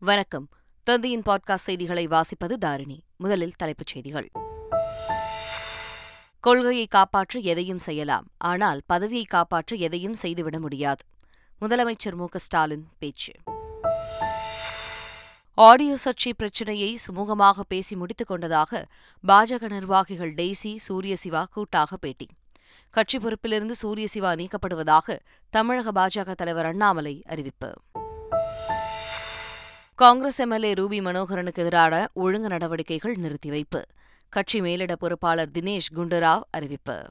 வணக்கம். தந்தையின் பாட்காஸ்ட் செய்திகளை வாசிப்பது தாரிணி. முதலில் தலைப்புச் செய்திகள். கொள்கையை காப்பாற்ற எதையும் செய்யலாம். ஆனால் பதவியை காப்பாற்ற எதையும் செய்துவிட முடியாது. முதலமைச்சர் மு. ஸ்டாலின் பேச்சு. ஆடியோ சர்ச்சை பிரச்சினையை சுமூகமாக பேசி முடித்துக் கொண்டதாக பாஜக நிர்வாகிகள் டெய்சி சூரியசிவா கூட்டாக பேட்டி. கட்சி பொறுப்பிலிருந்து சூரியசிவா நீக்கப்படுவதாக தமிழக பாஜக தலைவர் அண்ணாமலை அறிவிப்பு. காங்கிரஸ் எம்எல்ஏ ரூபி மனோகரனுக்கு எதிரான ஒழுங்கு நடவடிக்கைகள் நிறுத்தி வைப்பு. கட்சி மேலிட பொறுப்பாளர் தினேஷ் குண்டுராவ் அறிவிப்பு.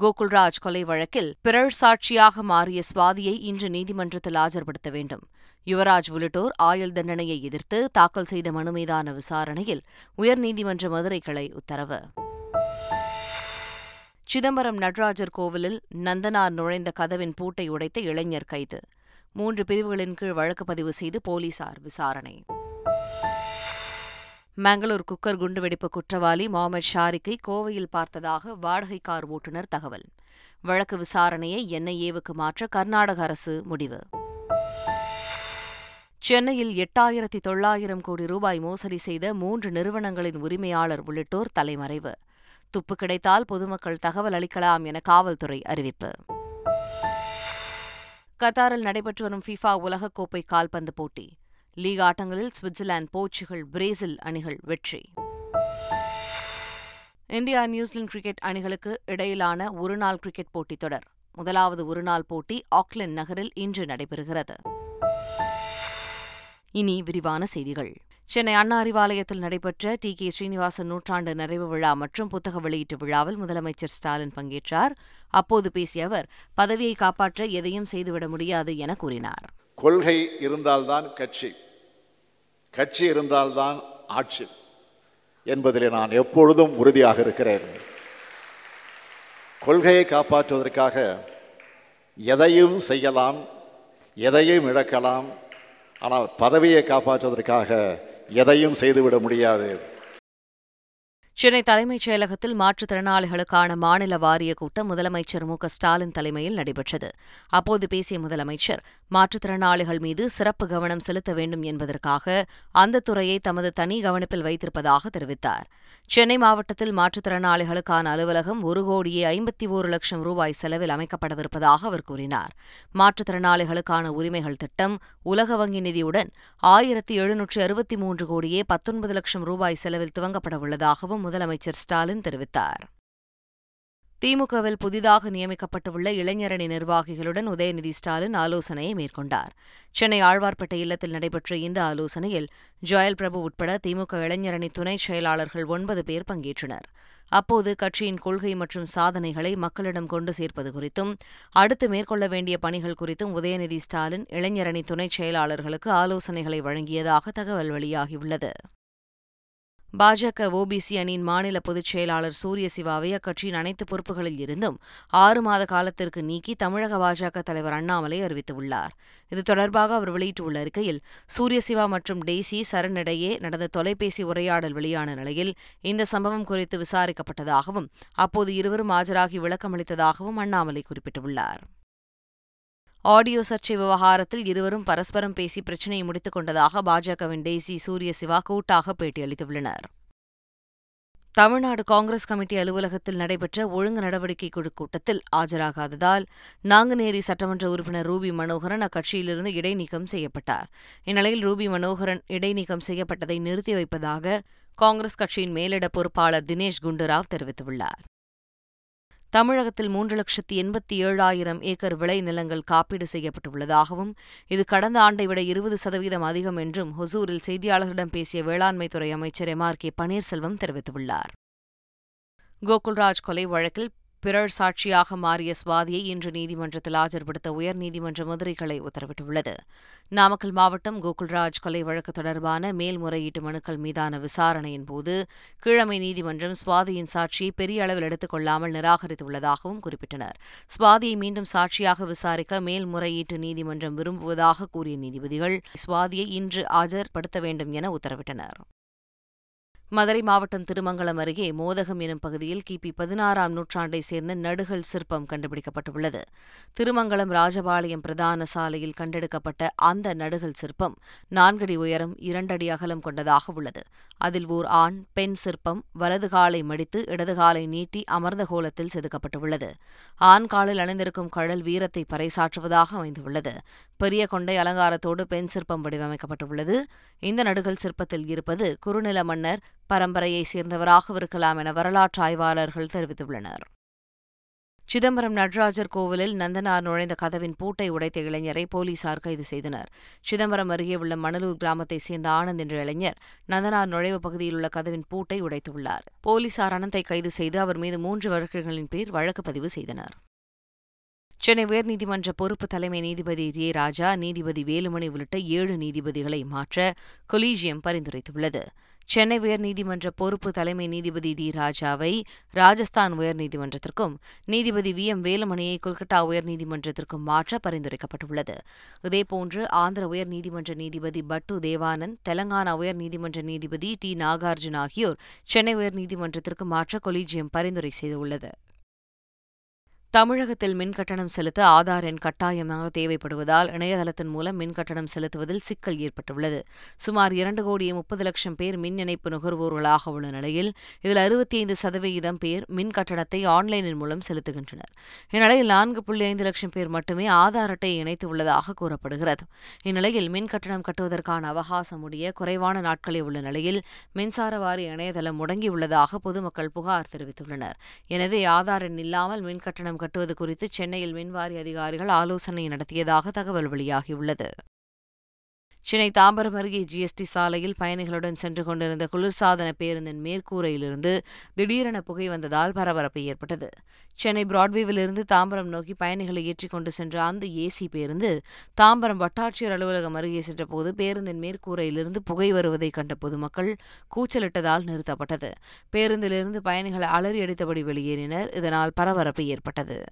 கோகுல்ராஜ் கொலை வழக்கில் பிறர் சாட்சியாக மாறிய சுவாதியை இன்று நீதிமன்றத்தில் ஆஜர்படுத்த வேண்டும். யுவராஜ் உள்ளிட்டோர் ஆயுள் தண்டனையை எதிர்த்து தாக்கல் செய்த மனு மீதான விசாரணையில் உயர்நீதிமன்ற மதுரை கிளை உத்தரவு. சிதம்பரம் நடராஜர் கோவிலில் நந்தனார் நுழைந்த கதவின் பூட்டை உடைத்த இளைஞர் கைது. மூன்று பிரிவுகளின் கீழ் வழக்கு பதிவு செய்து போலீசார் விசாரணை. மங்களூர் குக்கர் குண்டுவெடிப்பு குற்றவாளி முகமது ஷாரிக்கை கோவையில் பார்த்ததாக வாடகை கார் ஓட்டுநர் தகவல். வழக்கு விசாரணையை என்ஐஏவுக்கு மாற்ற கர்நாடக அரசு முடிவு. சென்னையில் எட்டாயிரத்தி தொள்ளாயிரம் கோடி ரூபாய் மோசடி செய்த மூன்று நிறுவனங்களின் உரிமையாளர் உள்ளிட்டோர் தலைமறைவு. துப்பு கிடைத்தால் பொதுமக்கள் தகவல் அளிக்கலாம் என காவல்துறை அறிவிப்பு. கத்தாரில் நடைபெற்று வரும் ஃபிஃபா உலகக்கோப்பை கால்பந்து போட்டி. லீக் ஆட்டங்களில் சுவிட்சர்லாந்து போர்ச்சுகல் பிரேசில் அணிகள் வெற்றி. இந்தியா நியூசிலாந்து கிரிக்கெட் அணிகளுக்கு இடையிலான ஒருநாள் கிரிக்கெட் போட்டித் தொடர். முதலாவது ஒருநாள் போட்டி ஆக்லாந்து நகரில் இன்று நடைபெறுகிறது. இனி விரிவான செய்திகள். சென்னை அண்ணா அறிவாலயத்தில் நடைபெற்ற டி. கே. ஸ்ரீனிவாசன் நூற்றாண்டு நிறைவு விழா மற்றும் புத்தக வெளியீட்டு விழாவில் முதலமைச்சர் ஸ்டாலின் பங்கேற்றார். அப்போது பேசிய அவர் பதவியை காப்பாற்ற எதையும் செய்துவிட முடியாது என கூறினார். கொள்கை இருந்தால்தான் கட்சி கட்சி இருந்தால்தான் ஆட்சி என்பதிலே நான் எப்பொழுதும் உறுதியாக இருக்கிறேன். கொள்கையை காப்பாற்றுவதற்காக எதையும் செய்யலாம் எதையும் இழக்கலாம் ஆனால் பதவியை காப்பாற்றுவதற்காக எதையும் செய்துவிட முடியாது. சென்னை தலைமைச் செயலகத்தில் மாற்றுத்திறனாளிகளுக்கான மாநில வாரிய கூட்டம் முதலமைச்சர் மு ஸ்டாலின் தலைமையில் நடைபெற்றது. அப்போது பேசிய முதலமைச்சர் மாற்றுத்திறனாளிகள் மீது சிறப்பு கவனம் செலுத்த வேண்டும் என்பதற்காக அந்த துறையை தமது தனி கவனிப்பில் வைத்திருப்பதாக தெரிவித்தார். சென்னை மாவட்டத்தில் மாற்றுத்திறனாளிகளுக்கான அலுவலகம் ஒரு கோடியே ஐம்பத்தி ஒரு லட்சம் ரூபாய் செலவில் அமைக்கப்படவிருப்பதாக அவர் கூறினார். மாற்றுத்திறனாளிகளுக்கான உரிமைகள் திட்டம் உலக வங்கி நிதியுடன் ஆயிரத்தி எழுநூற்று அறுபத்தி மூன்று கோடியே பத்தொன்பது லட்சம் ரூபாய் செலவில் துவங்கப்பட உள்ளதாகவும் முதலமைச்சர் ஸ்டாலின் தெரிவித்தார். திமுகவில் புதிதாக நியமிக்கப்பட்டுள்ள இளைஞரணி நிர்வாகிகளுடன் உதயநிதி ஸ்டாலின் ஆலோசனையை மேற்கொண்டார். சென்னை ஆழ்வார்பேட்டை இல்லத்தில் நடைபெற்ற இந்த ஆலோசனையில் ஜோயல் பிரபு உட்பட திமுக இளைஞரணி துணை செயலாளர்கள் ஒன்பது பேர் பங்கேற்றனர். அப்போது கட்சியின் கொள்கை மற்றும் சாதனைகளை மக்களிடம் கொண்டு சேர்ப்பது குறித்தும் அடுத்து மேற்கொள்ள வேண்டிய பணிகள் குறித்தும் உதயநிதி ஸ்டாலின் இளைஞரணி துணைச் செயலாளர்களுக்கு ஆலோசனைகளை வழங்கியதாக தகவல் வெளியாகியுள்ளது. பாஜக ஓபிசி அணியின் மாநில பொதுச் செயலாளர் சூரிய சிவாவை அக்கட்சியின் அனைத்து பொறுப்புகளில் இருந்தும் ஆறு மாத காலத்திற்கு நீக்கி தமிழக பாஜக தலைவர் அண்ணாமலை அறிவித்துள்ளார். இது தொடர்பாக அவர் வெளியிட்டுள்ள அறிக்கையில் சூரியசிவா மற்றும் டெய்சி சரணிடையே நடந்த தொலைபேசி உரையாடல் வெளியான நிலையில் இந்த சம்பவம் குறித்து விசாரிக்கப்பட்டதாகவும் அப்போது இருவரும் ஆஜராகி விளக்கமளித்ததாகவும் அண்ணாமலை குறிப்பிட்டுள்ளார். ஆடியோ சர்ச்சை விவகாரத்தில் இருவரும் பரஸ்பரம் பேசி பிரச்சினையை முடித்துக் கொண்டதாக பாஜகவின் டேசி சூரிய சிவா கூட்டாக பேட்டியளித்துள்ளனர். தமிழ்நாடு காங்கிரஸ் கமிட்டி அலுவலகத்தில் நடைபெற்ற ஒழுங்கு நடவடிக்கை குழு கூட்டத்தில் ஆஜராகாததால் நாங்குநேரி சட்டமன்ற உறுப்பினர் ரூபி மனோகரன் அக்கட்சியிலிருந்து இடைநீக்கம் செய்யப்பட்டார். இந்நிலையில் ரூபி மனோகரன் இடைநீக்கம் செய்யப்பட்டதை நிறுத்தி வைப்பதாக காங்கிரஸ் கட்சியின் மேலிட பொறுப்பாளர் தினேஷ் குண்டுராவ் தெரிவித்துள்ளார். தமிழகத்தில் மூன்று லட்சத்தி எண்பத்தி ஏழாயிரம் ஏக்கர் விளை நிலங்கள் காப்பீடு செய்யப்பட்டுள்ளதாகவும் இது கடந்த ஆண்டை விட இருபது சதவீதம் அதிகம் என்றும் ஹொசூரில் செய்தியாளர்களிடம் பேசிய வேளாண்மைத்துறை அமைச்சர் எம் ஆர் கே பன்னீர்செல்வம் தெரிவித்துள்ளார். கோகுல்ராஜ் கொலை வழக்கில் பிறர் சாட்சியாக மாறிய சுவாதியை இன்று நீதிமன்றத்தில் ஆஜர்படுத்த உயர்நீதிமன்ற மதுரை கிளை உத்தரவிட்டுள்ளது. நாமக்கல் மாவட்டம் கோகுல்ராஜ் கொலை வழக்கு தொடர்பான மேல்முறையீட்டு மனுக்கள் மீதான விசாரணையின் போது கீழமை நீதிமன்றம் சுவாதியின் சாட்சியை பெரிய அளவில் எடுத்துக் கொள்ளாமல் நிராகரித்துள்ளதாகவும் குறிப்பிட்டனர். சுவாதியை மீண்டும் சாட்சியாக விசாரிக்க மேல்முறையீட்டு நீதிமன்றம் விரும்புவதாக கூறிய நீதிபதிகள் சுவாதியை இன்று ஆஜர்படுத்த வேண்டும் என உத்தரவிட்டனர். மதுரை மாவட்டம் திருமங்கலம் அருகே மோதகம் எனும் பகுதியில் கிபி பதினாறாம் நூற்றாண்டை சேர்ந்த நடுகள் சிற்பம் கண்டுபிடிக்கப்பட்டுள்ளது. திருமங்கலம் ராஜபாளையம் பிரதான சாலையில் கண்டெடுக்கப்பட்ட அந்த நடுகள் சிற்பம் நான்கடி உயரம் இரண்டடி அகலம் கொண்டதாக உள்ளது. அதில் ஓர் ஆண் பெண் சிற்பம் வலது காலை மடித்து இடது காலை நீட்டி அமர்ந்த கோலத்தில் செதுக்கப்பட்டுள்ளது. ஆண் காலில் அணிந்திருக்கும் கழல் வீரத்தை பறைசாற்றுவதாக அமைந்துள்ளது. பெரிய கொண்டை அலங்காரத்தோடு பெண் சிற்பம் வடிவமைக்கப்பட்டுள்ளது. இந்த நடுகள் சிற்பத்தில் இருப்பது குறுநில மன்னர் பரம்பரையைச் சேர்ந்தவராக இருக்கலாம் என வரலாற்று ஆய்வாளர்கள் தெரிவித்துள்ளனர். சிதம்பரம் நடராஜர் கோவிலில் நந்தனார் நுழைந்த கதவின் பூட்டை உடைத்த இளைஞரை போலீசார் கைது செய்தனர். சிதம்பரம் அருகே உள்ள மணலூர் கிராமத்தைச் சேர்ந்த ஆனந்த் என்ற இளைஞர் நந்தனார் நுழைவு பகுதியில் உள்ள கதவின் பூட்டை உடைத்துள்ளார். போலீசார் அனந்தை கைது செய்து அவர் மீது மூன்று வழக்குகளின் பேர் வழக்கு பதிவு செய்தனர். சென்னை உயர்நீதிமன்ற பொறுப்பு தலைமை நீதிபதி ஜே ராஜா நீதிபதி வேலுமணி உள்ளிட்ட ஏழு நீதிபதிகளை மாற்ற கொலீஜியம் பரிந்துரைத்துள்ளது. சென்னை உயர்நீதிமன்ற பொறுப்பு தலைமை நீதிபதி டி. ராஜாவை ராஜஸ்தான் உயர்நீதிமன்றத்திற்கும் நீதிபதி வி. எம். வேலுமணியை கொல்கத்தா உயர்நீதிமன்றத்திற்கும் மாற்ற பரிந்துரைக்கப்பட்டுள்ளது. இதேபோன்று ஆந்திர உயர்நீதிமன்ற நீதிபதி பட்டு தேவானந்த் தெலங்கானா உயர்நீதிமன்ற நீதிபதி டி. நாகார்ஜுன் ஆகியோர் சென்னை உயர்நீதிமன்றத்திற்கு மாற்ற கொலீஜியம் பரிந்துரை செய்துள்ளது. தமிழகத்தில் மின் கட்டணம் செலுத்த ஆதார் எண் கட்டாயமாக தேவைப்படுவதால் இணையதளத்தின் மூலம் மின் கட்டணம் செலுத்துவதில் சிக்கல் ஏற்பட்டுள்ளது. சுமார் இரண்டு கோடி முப்பது லட்சம் பேர் மின் இணைப்பு நுகர்வோர்களாக உள்ள நிலையில் இதில் அறுபத்தி ஐந்து சதவிகிதம் பேர் மின் கட்டணத்தை ஆன்லைனின் மூலம் செலுத்துகின்றனர். இந்நிலையில் நான்கு புள்ளி ஐந்து லட்சம் பேர் மட்டுமே ஆதார் அட்டையை இணைத்து உள்ளதாக கூறப்படுகிறது. இந்நிலையில் மின் கட்டணம் கட்டுவதற்கான அவகாசம் முடிய குறைவான நாட்களே உள்ள நிலையில் மின்சார வாரிய இணையதளம் முடங்கியுள்ளதாக பொதுமக்கள் புகார் தெரிவித்துள்ளனர். எனவே ஆதார் எண் இல்லாமல் மின் கட்டணம் கட்டுவது குறித்து சென்னையில் மின்வாரிய அதிகாரிகள் ஆலோசனை நடத்தியதாக தகவல் வெளியாகியுள்ளது. சென்னை தாம்பரம் அருகே ஜிஎஸ்டி சாலையில் பயணிகளுடன் சென்று கொண்டிருந்த குளிர்சாதன பேருந்தின் மேற்கூரையிலிருந்து திடீரென புகை வந்ததால் பரபரப்பு ஏற்பட்டது. சென்னை பிராட்வேவிலிருந்து தாம்பரம் நோக்கி பயணிகளை ஏற்றிக் கொண்டு சென்ற அந்த ஏசி பேருந்து தாம்பரம் வட்டாட்சியர் அலுவலகம் அருகே சென்றபோது பேருந்தின் மேற்கூரையிலிருந்து புகை வருவதை கண்ட பொதுமக்கள் கூச்சலிட்டதால் நிறுத்தப்பட்டது. பேருந்திலிருந்து பயணிகள் அலறி அடித்தபடி வெளியேறினர். இதனால் பரபரப்பு ஏற்பட்டது.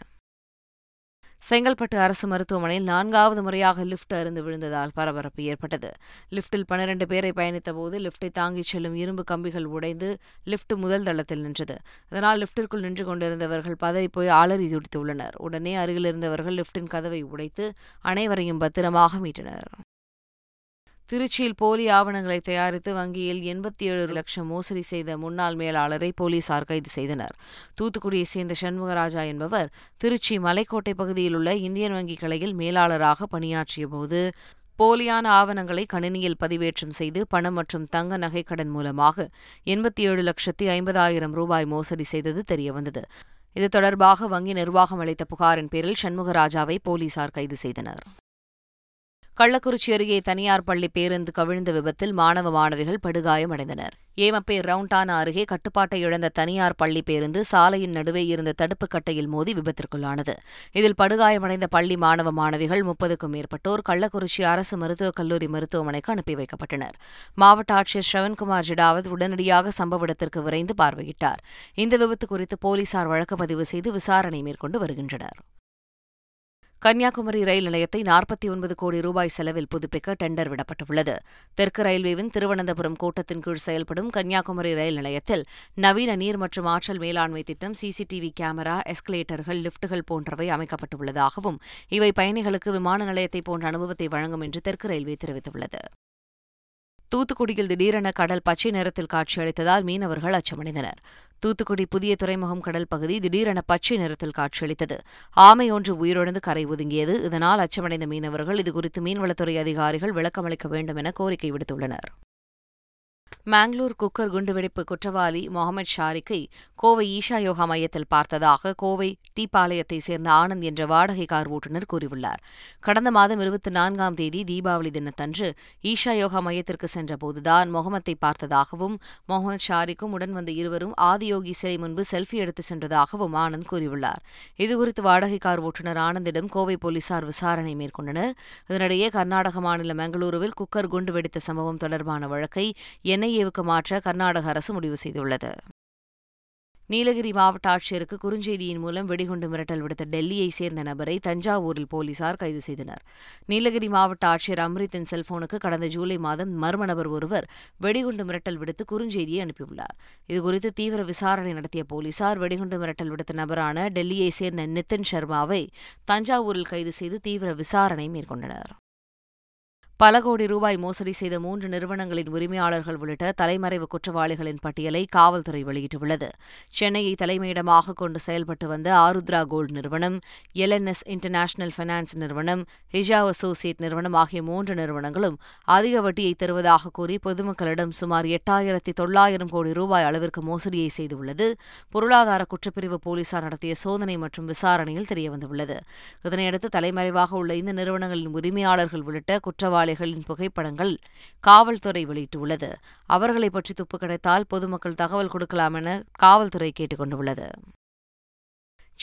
செங்கல்பட்டு அரசு மருத்துவமனையில் நான்காவது முறையாக லிப்ட் அருந்து விழுந்ததால் பரபரப்பு ஏற்பட்டது. லிப்டில் பனிரண்டு பேரை பயணித்தபோது லிப்டை தாங்கிச் செல்லும் இரும்பு கம்பிகள் உடைந்து லிப்ட் முதல் தளத்தில் நின்றது. இதனால் லிப்டிற்குள் நின்று கொண்டிருந்தவர்கள் பதறிப்போய் ஆளறி துடித்துள்ளனர். உடனே அருகில் இருந்தவர்கள் லிப்டின் கதவை உடைத்து அனைவரையும் பத்திரமாக மீட்டனர். திருச்சியில் போலி ஆவணங்களை தயாரித்து வங்கியில் எண்பத்தி ஏழு லட்சம் மோசடி செய்த முன்னாள் மேலாளரை போலீசார் கைது செய்தனர். தூத்துக்குடியை சேர்ந்த சண்முகராஜா என்பவர் திருச்சி மலைக்கோட்டை பகுதியில் உள்ள இந்தியன் வங்கி கிளையில் மேலாளராக பணியாற்றிய போது போலியான ஆவணங்களை கணினியில் பதிவேற்றம் செய்து பணம் மற்றும் தங்க நகைக்கடன் மூலமாக எண்பத்தி ஏழு லட்சத்தி ஐம்பதாயிரம் ரூபாய் மோசடி செய்தது தெரியவந்தது. இது தொடர்பாக வங்கி நிர்வாகம் அளித்த புகாரின் பேரில் சண்முகராஜாவை போலீசார் கைது செய்தனர். கள்ளக்குறிச்சி அருகே தனியார் பள்ளி பேருந்து கவிழ்ந்த விபத்தில் மாணவ மாணவிகள் படுகாயமடைந்தனர் ஏமப்பே ரவுண்டானா அருகே கட்டுப்பாட்டை இழந்த தனியார் பள்ளி பேருந்து சாலையின் நடுவே இருந்த தடுப்பு கட்டையில் மோதி விபத்திற்குள்ளானது. இதில் படுகாயமடைந்த பள்ளி மாணவ மாணவிகள் முப்பதுக்கும் மேற்பட்டோர் கள்ளக்குறிச்சி அரசு மருத்துவக் கல்லூரி மருத்துவமனைக்கு அனுப்பி வைக்கப்பட்டனர். மாவட்ட ஆட்சியர் ஸ்ரவன்குமார் ஜிடாவத் உடனடியாக சம்பவ இடத்திற்கு விரைந்து பார்வையிட்டார். இந்த விபத்து குறித்து போலீசார் வழக்கு பதிவு செய்து விசாரணை மேற்கொண்டு வருகின்றனர். கன்னியாகுமரி ரயில் நிலையத்தை நாற்பத்தி ஒன்பது கோடி ரூபாய் செலவில் புதுப்பிக்க டெண்டர் விடப்பட்டுள்ளது. தெற்கு ரயில்வேவின் திருவனந்தபுரம் கோட்டத்தின் கீழ் செயல்படும் கன்னியாகுமரி ரயில் நிலையத்தில் நவீன நீர் மற்றும் ஆற்றல் மேலாண்மை திட்டம் சிசிடிவி கேமரா எஸ்கலேட்டர்கள் லிப்டுகள் போன்றவை அமைக்கப்பட்டுள்ளதாகவும் இவை பயணிகளுக்கு விமான நிலையத்தை போன்ற அனுபவத்தை வழங்கும் என்று தெற்கு ரயில்வே தெரிவித்துள்ளது. தூத்துக்குடியில் திடீரென கடல் பச்சை நிறத்தில் காட்சியளித்ததால் மீனவர்கள் அச்சமடைந்தனர். தூத்துக்குடி புதிய துறைமுகம் கடல் பகுதி திடீரென பச்சை நிறத்தில் காட்சியளித்தது. ஆமை ஒன்று உயிரிழந்து கரை ஒதுங்கியது. இதனால் அச்சமடைந்த மீனவர்கள் இதுகுறித்து மீன்வளத்துறை அதிகாரிகள் விளக்கமளிக்க வேண்டும் என கோரிக்கை விடுத்துள்ளனர். மேங்களூர் குக்கர் குண்டுவெடிப்பு குற்றவாளி முகமது ஷாரிக்கை கோவை ஈஷா யோகா மையத்தில் பார்த்ததாக கோவை தீபாளையத்தை சேர்ந்த ஆனந்த் என்ற வாடகை கார் ஓட்டுநர் கூறியுள்ளார். கடந்த மாதம் இருபத்தி நான்காம் தேதி தீபாவளி தினத்தன்று ஈஷா யோகா மையத்திற்கு சென்றபோதுதான் முகமத்தை பார்த்ததாகவும் முகமது ஷாரிக்கும் உடன் வந்த இருவரும் ஆதியோகி சிலை முன்பு செல்ஃபி எடுத்து சென்றதாகவும் ஆனந்த் கூறியுள்ளார். இதுகுறித்து வாடகை கார் ஓட்டுநர் ஆனந்திடம் கோவை போலீசார் விசாரணை மேற்கொண்டனர். இதனிடையே கர்நாடக மாநில மங்களூருவில் குக்கர் குண்டு வெடித்த சம்பவம் தொடர்பான வழக்கை என்ஐ என்ஐஏவுக்கு மாற்ற கர்நாடக அரசு முடிவு செய்துள்ளது. நீலகிரி மாவட்ட ஆட்சியருக்கு குறுஞ்செய்தியின் மூலம் வெடிகுண்டு மிரட்டல் விடுத்த டெல்லியை சேர்ந்த நபரை தஞ்சாவூரில் போலீசார் கைது செய்தனர். நீலகிரி மாவட்ட ஆட்சியர் அம்ரித்தின் செல்போனுக்கு கடந்த ஜூலை மாதம் மர்ம நபர் ஒருவர் வெடிகுண்டு மிரட்டல் விடுத்து குறுஞ்செய்தியை அனுப்பியுள்ளார். இதுகுறித்து தீவிர விசாரணை நடத்திய போலீசார் வெடிகுண்டு மிரட்டல் விடுத்த நபரான டெல்லியை சேர்ந்த நிதின் சர்மாவை தஞ்சாவூரில் கைது செய்து தீவிர விசாரணை மேற்கொண்டனர். பல கோடி ரூபாய் மோசடி செய்த மூன்று நிறுவனங்களின் உரிமையாளர்கள் உள்ளிட்ட தலைமறைவு குற்றவாளிகளின் பட்டியலை காவல்துறை வெளியிட்டுள்ளது. சென்னையை தலைமையிடமாக கொண்டு செயல்பட்டு வந்த ஆருத்ரா கோல்டு நிறுவனம் எல்என்எஸ் இன்டர்நேஷனல் ஃபைனான்ஸ் நிறுவனம் ஹிஜாவ் அசோசியேட் நிறுவனம் ஆகிய மூன்று நிறுவனங்களும் அதிக வட்டியை தருவதாக கூறி பொதுமக்களிடம் சுமார் எட்டாயிரத்தி தொள்ளாயிரம் கோடி ரூபாய் அளவிற்கு மோசடியை செய்துள்ளது. பொருளாதார குற்றப்பிரிவு போலீசார் நடத்திய சோதனை மற்றும் விசாரணையில் தெரியவந்துள்ளது. இதனையடுத்து தலைமறைவாக உள்ள இந்த நிறுவனங்களின் உரிமையாளர்கள் உள்ளிட்ட குற்றவாளி குற்றவாளிகளின் புகைப்படங்கள் காவல்துறை வெளியிட்டுள்ளது. அவர்களை பற்றி துப்பு கிடைத்தால் பொதுமக்கள் தகவல் கொடுக்கலாம் என காவல்துறை கேட்டுக் கொண்டுள்ளது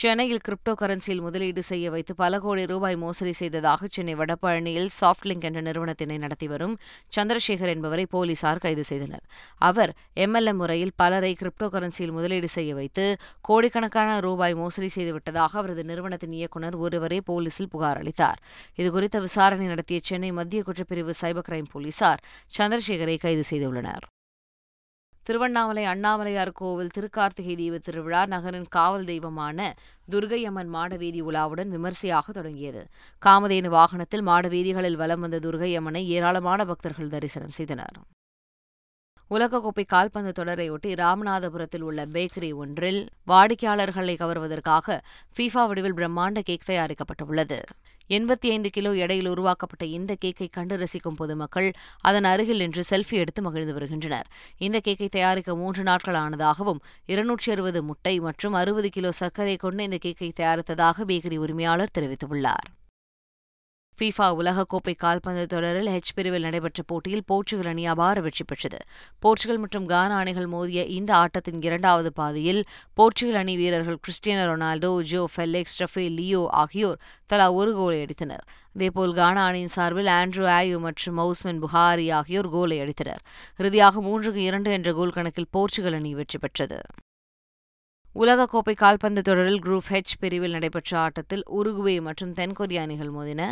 சென்னையில் கிரிப்டோ கரன்சியில் முதலீடு செய்ய வைத்து பல கோடி ரூபாய் மோசடி செய்ததாக சென்னை வடபழனியில் சாஃப்ட்லிங்க் என்ற நிறுவனத்தினை நடத்தி வரும் சந்திரசேகர் என்பவரை போலீசார் கைது செய்தனர். அவர் எம்எல்ஏ முறையில் பலரை கிரிப்டோ கரன்சியில் முதலீடு செய்ய வைத்து கோடிக்கணக்கான ரூபாய் மோசடி செய்துவிட்டதாக அவரது நிறுவனத்தின் இயக்குநர் ஒருவரே போலீசில் புகார் அளித்தார். இதுகுறித்த விசாரணை நடத்திய சென்னை மத்திய குற்றப்பிரிவு சைபர் கிரைம் போலீசார் சந்திரசேகரை கைது செய்துள்ளனர். திருவண்ணாமலை அண்ணாமலையார் கோவில் திருக்கார்த்திகை தீப திருவிழா நகரின் காவல் தெய்வமான துர்கையம்மன் மாடவீதி உலாவுடன் விமர்சையாக தொடங்கியது. காமதேனு வாகனத்தில் மாடவீதிகளில் வலம் வந்த துர்கையம்மனை ஏராளமான பக்தர்கள் தரிசனம் செய்தனர். உலகக்கோப்பை கால்பந்து தொடரையொட்டி ராமநாதபுரத்தில் உள்ள பேக்கரி ஒன்றில் வாடிக்கையாளர்களை கவர்வதற்காக ஃபீஃபா வடிவில் பிரம்மாண்ட கேக் தயாரிக்கப்பட்டுள்ளது. எண்பத்தி ஐந்து கிலோ எடையில் உருவாக்கப்பட்ட இந்த கேக்கை கண்டு ரசிக்கும் பொதுமக்கள் அதன் அருகில் நின்று செல்ஃபி எடுத்து மகிழ்ந்து வருகின்றனர். இந்த கேக்கை தயாரிக்க மூன்று நாட்கள் ஆனதாகவும் இருநூற்றி அறுபது முட்டை மற்றும் அறுபது கிலோ சர்க்கரை கொண்டு இந்த கேக்கை தயாரித்ததாக பேக்கரி உரிமையாளர் தெரிவித்துள்ளார். ஃபீஃபா உலகக்கோப்பை கால்பந்து தொடரில் ஹெச் பிரிவில் நடைபெற்ற போட்டியில் போர்ச்சுகல் அணி அபார வெற்றி பெற்றது. போர்ச்சுகல் மற்றும் கானா அணிகள் மோதிய இந்த ஆட்டத்தின் இரண்டாவது பாதியில் போர்ச்சுகல் அணி வீரர்கள் Cristiano Ronaldo João Félix Rafael Leão ஆகியோர் தலா ஒரு கோலை அடித்தனர். இதேபோல் கானா அணியின் சார்பில் ஆண்ட்ரூ ஆயு மற்றும் மவுஸ்மென் புகாரி ஆகியோர் கோலை அடித்தனர். இறுதியாக மூன்றுக்கு இரண்டு என்ற கோல் கணக்கில் போர்ச்சுகல் அணி வெற்றி பெற்றது. உலகக்கோப்பை கால்பந்து தொடரில் குரூப் ஹெச் பிரிவில் நடைபெற்ற ஆட்டத்தில் உருகுவே மற்றும் தென்கொரிய அணிகள் மோதின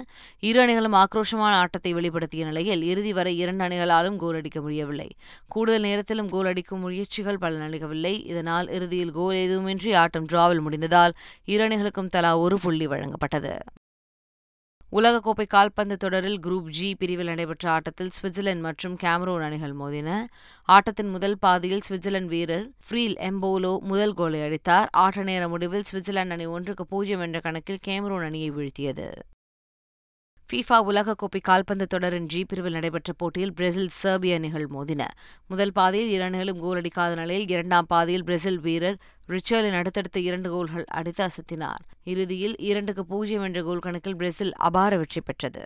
இரு அணிகளும் ஆக்ரோஷமான ஆட்டத்தை வெளிப்படுத்திய நிலையில் இறுதி வரை இரண்டு அணிகளாலும் கோல் அடிக்க முடியவில்லை. கூடுதல் நேரத்திலும் கோல் அடிக்கும் முயற்சிகள் பலனளிக்கவில்லை இதனால் இறுதியில் கோல் எதுவுமின்றி ஆட்டம் டிராவில் முடிந்ததால் இரு அணிகளுக்கும் தலா ஒரு புள்ளி வழங்கப்பட்டது. உலகக்கோப்பை கால்பந்து தொடரில் குரூப் ஜி பிரிவில் நடைபெற்ற ஆட்டத்தில் சுவிட்சர்லாந்து மற்றும் கேமரூன் அணிகள் மோதின. ஆட்டத்தின் முதல் பாதியில் சுவிட்சர்லாந்து வீரர் ஃப்ரீல் எம்போலோ முதல் கோலை அடித்தார். ஆட்ட நேர முடிவில் சுவிட்சர்லாந்து அணி ஒன்றுக்கு பூஜ்ஜியம் என்ற கணக்கில் கேமரூன் அணியை வீழ்த்தியது. ஃபீஃபா உலகக்கோப்பை கால்பந்து தொடரின் ஜி பிரிவில் நடைபெற்ற போட்டியில் பிரேசில் செர்பிய அணிகள் மோதின. முதல் பாதையில் இரு அணிகளும் கோல் அடிக்காத நிலையில் இரண்டாம் பாதையில் பிரேசில் வீரர் ரிச்சர்லின் அடுத்தடுத்த இரண்டு கோல்கள் அடித்து அசத்தினார். இறுதியில் இரண்டுக்கு பூஜ்ஜியம் என்ற கோல் கணக்கில் பிரேசில் அபார வெற்றி பெற்றது.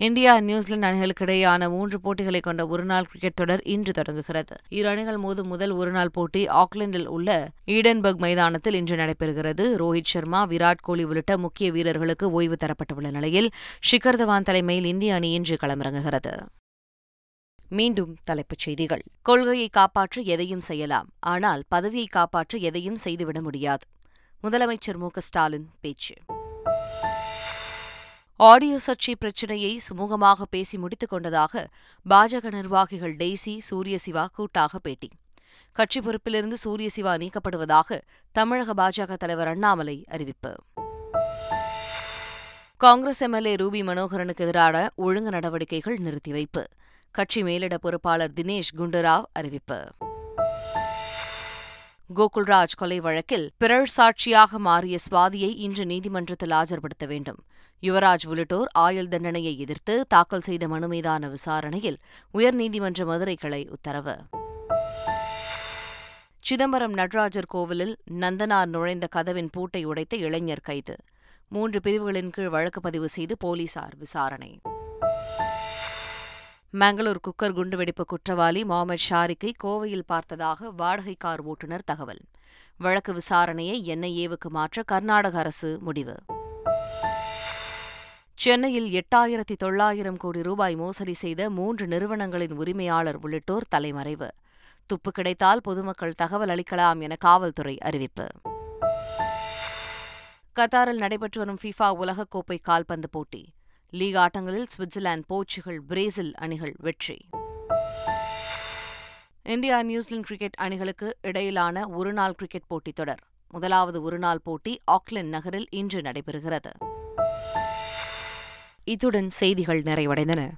இந்தியா நியூசிலாந்து அணிகளுக்கு இடையேயான மூன்று போட்டிகளை கொண்ட ஒருநாள் கிரிக்கெட் தொடர் இன்று தொடங்குகிறது. இரு அணிகள் மோதும் முதல் ஒருநாள் போட்டி ஆக்லாந்தில் உள்ள ஈடன்பர்க் மைதானத்தில் இன்று நடைபெறுகிறது. ரோஹித் சர்மா விராட் கோலி உள்ளிட்ட முக்கிய வீரர்களுக்கு ஓய்வு தரப்பட்டுள்ள நிலையில் ஷிகர் தவான் தலைமையில் இந்திய அணி இன்று களமிறங்குகிறது. மீண்டும் தலைப்புச் செய்திகள். கொள்கையை காப்பாற்ற எதையும் செய்யலாம். ஆனால் பதவியை காப்பாற்ற எதையும் செய்துவிட முடியாது. முதலமைச்சர் மு ஸ்டாலின் பேச்சு. ஆடியோ சர்ச்சை பிரச்சினையை சுமூகமாக பேசி முடித்துக் கொண்டதாக பாஜக நிர்வாகிகள் டெய்சி சூரியசிவா கூட்டாக பேட்டி. கட்சி பொறுப்பிலிருந்து சூரியசிவா நீக்கப்படுவதாக தமிழக பாஜக தலைவர் அண்ணாமலை அறிவிப்பு. காங்கிரஸ் எம்எல்ஏ ரூபி மனோகரனுக்கு எதிரான ஒழுங்கு நடவடிக்கைகள் நிறுத்தி வைப்பு. கட்சி மேலிட பொறுப்பாளர் தினேஷ் குண்டுராவ் அறிவிப்பு. கோகுல்ராஜ் கொலை வழக்கில் பிறழ் சாட்சியாக மாறிய சுவாதியை இன்று நீதிமன்றத்தில் ஆஜர்படுத்த வேண்டும். யுவராஜ் உள்ளிட்டோர் ஆயுள் தண்டனையை எதிர்த்து தாக்கல் செய்த மனு மீதான விசாரணையில் உயர்நீதிமன்ற மதுரை கிளை உத்தரவு. சிதம்பரம் நடராஜர் கோவிலில் நந்தனார் நுழைந்த கதவின் பூட்டை உடைத்த இளைஞர் கைது. மூன்று பிரிவுகளின் கீழ் வழக்கு பதிவு செய்து போலீசார் விசாரணை. மங்களூர் குக்கர் குண்டுவெடிப்பு குற்றவாளி முகமது ஷாரிக்கை கோவையில் பார்த்ததாக வாடகை கார் ஓட்டுநர் தகவல். வழக்கு விசாரணையை என்ஐஏவுக்கு மாற்ற கர்நாடக அரசு முடிவு. சென்னையில் எட்டாயிரத்தி தொள்ளாயிரம் கோடி ரூபாய் மோசடி செய்த மூன்று நிறுவனங்களின் உரிமையாளர் உள்ளிட்டோர் தலைமறைவு. துப்பு கிடைத்தால் பொதுமக்கள் தகவல் அளிக்கலாம் என காவல்துறை அறிவிப்பு. கத்தாரில் நடைபெற்று வரும் ஃபிஃபா உலகக்கோப்பை கால்பந்து போட்டி. லீக் ஆட்டங்களில் சுவிட்சர்லாந்து போர்ச்சுகல் பிரேசில் அணிகள் வெற்றி. இந்தியா நியூசிலாந்து கிரிக்கெட் அணிகளுக்கு இடையிலான ஒருநாள் கிரிக்கெட் போட்டித் தொடர். முதலாவது ஒருநாள் போட்டி ஆக்லாந்து நகரில் இன்று நடைபெறுகிறது. இத்துடன் செய்திகள் நிறைவடைந்தன.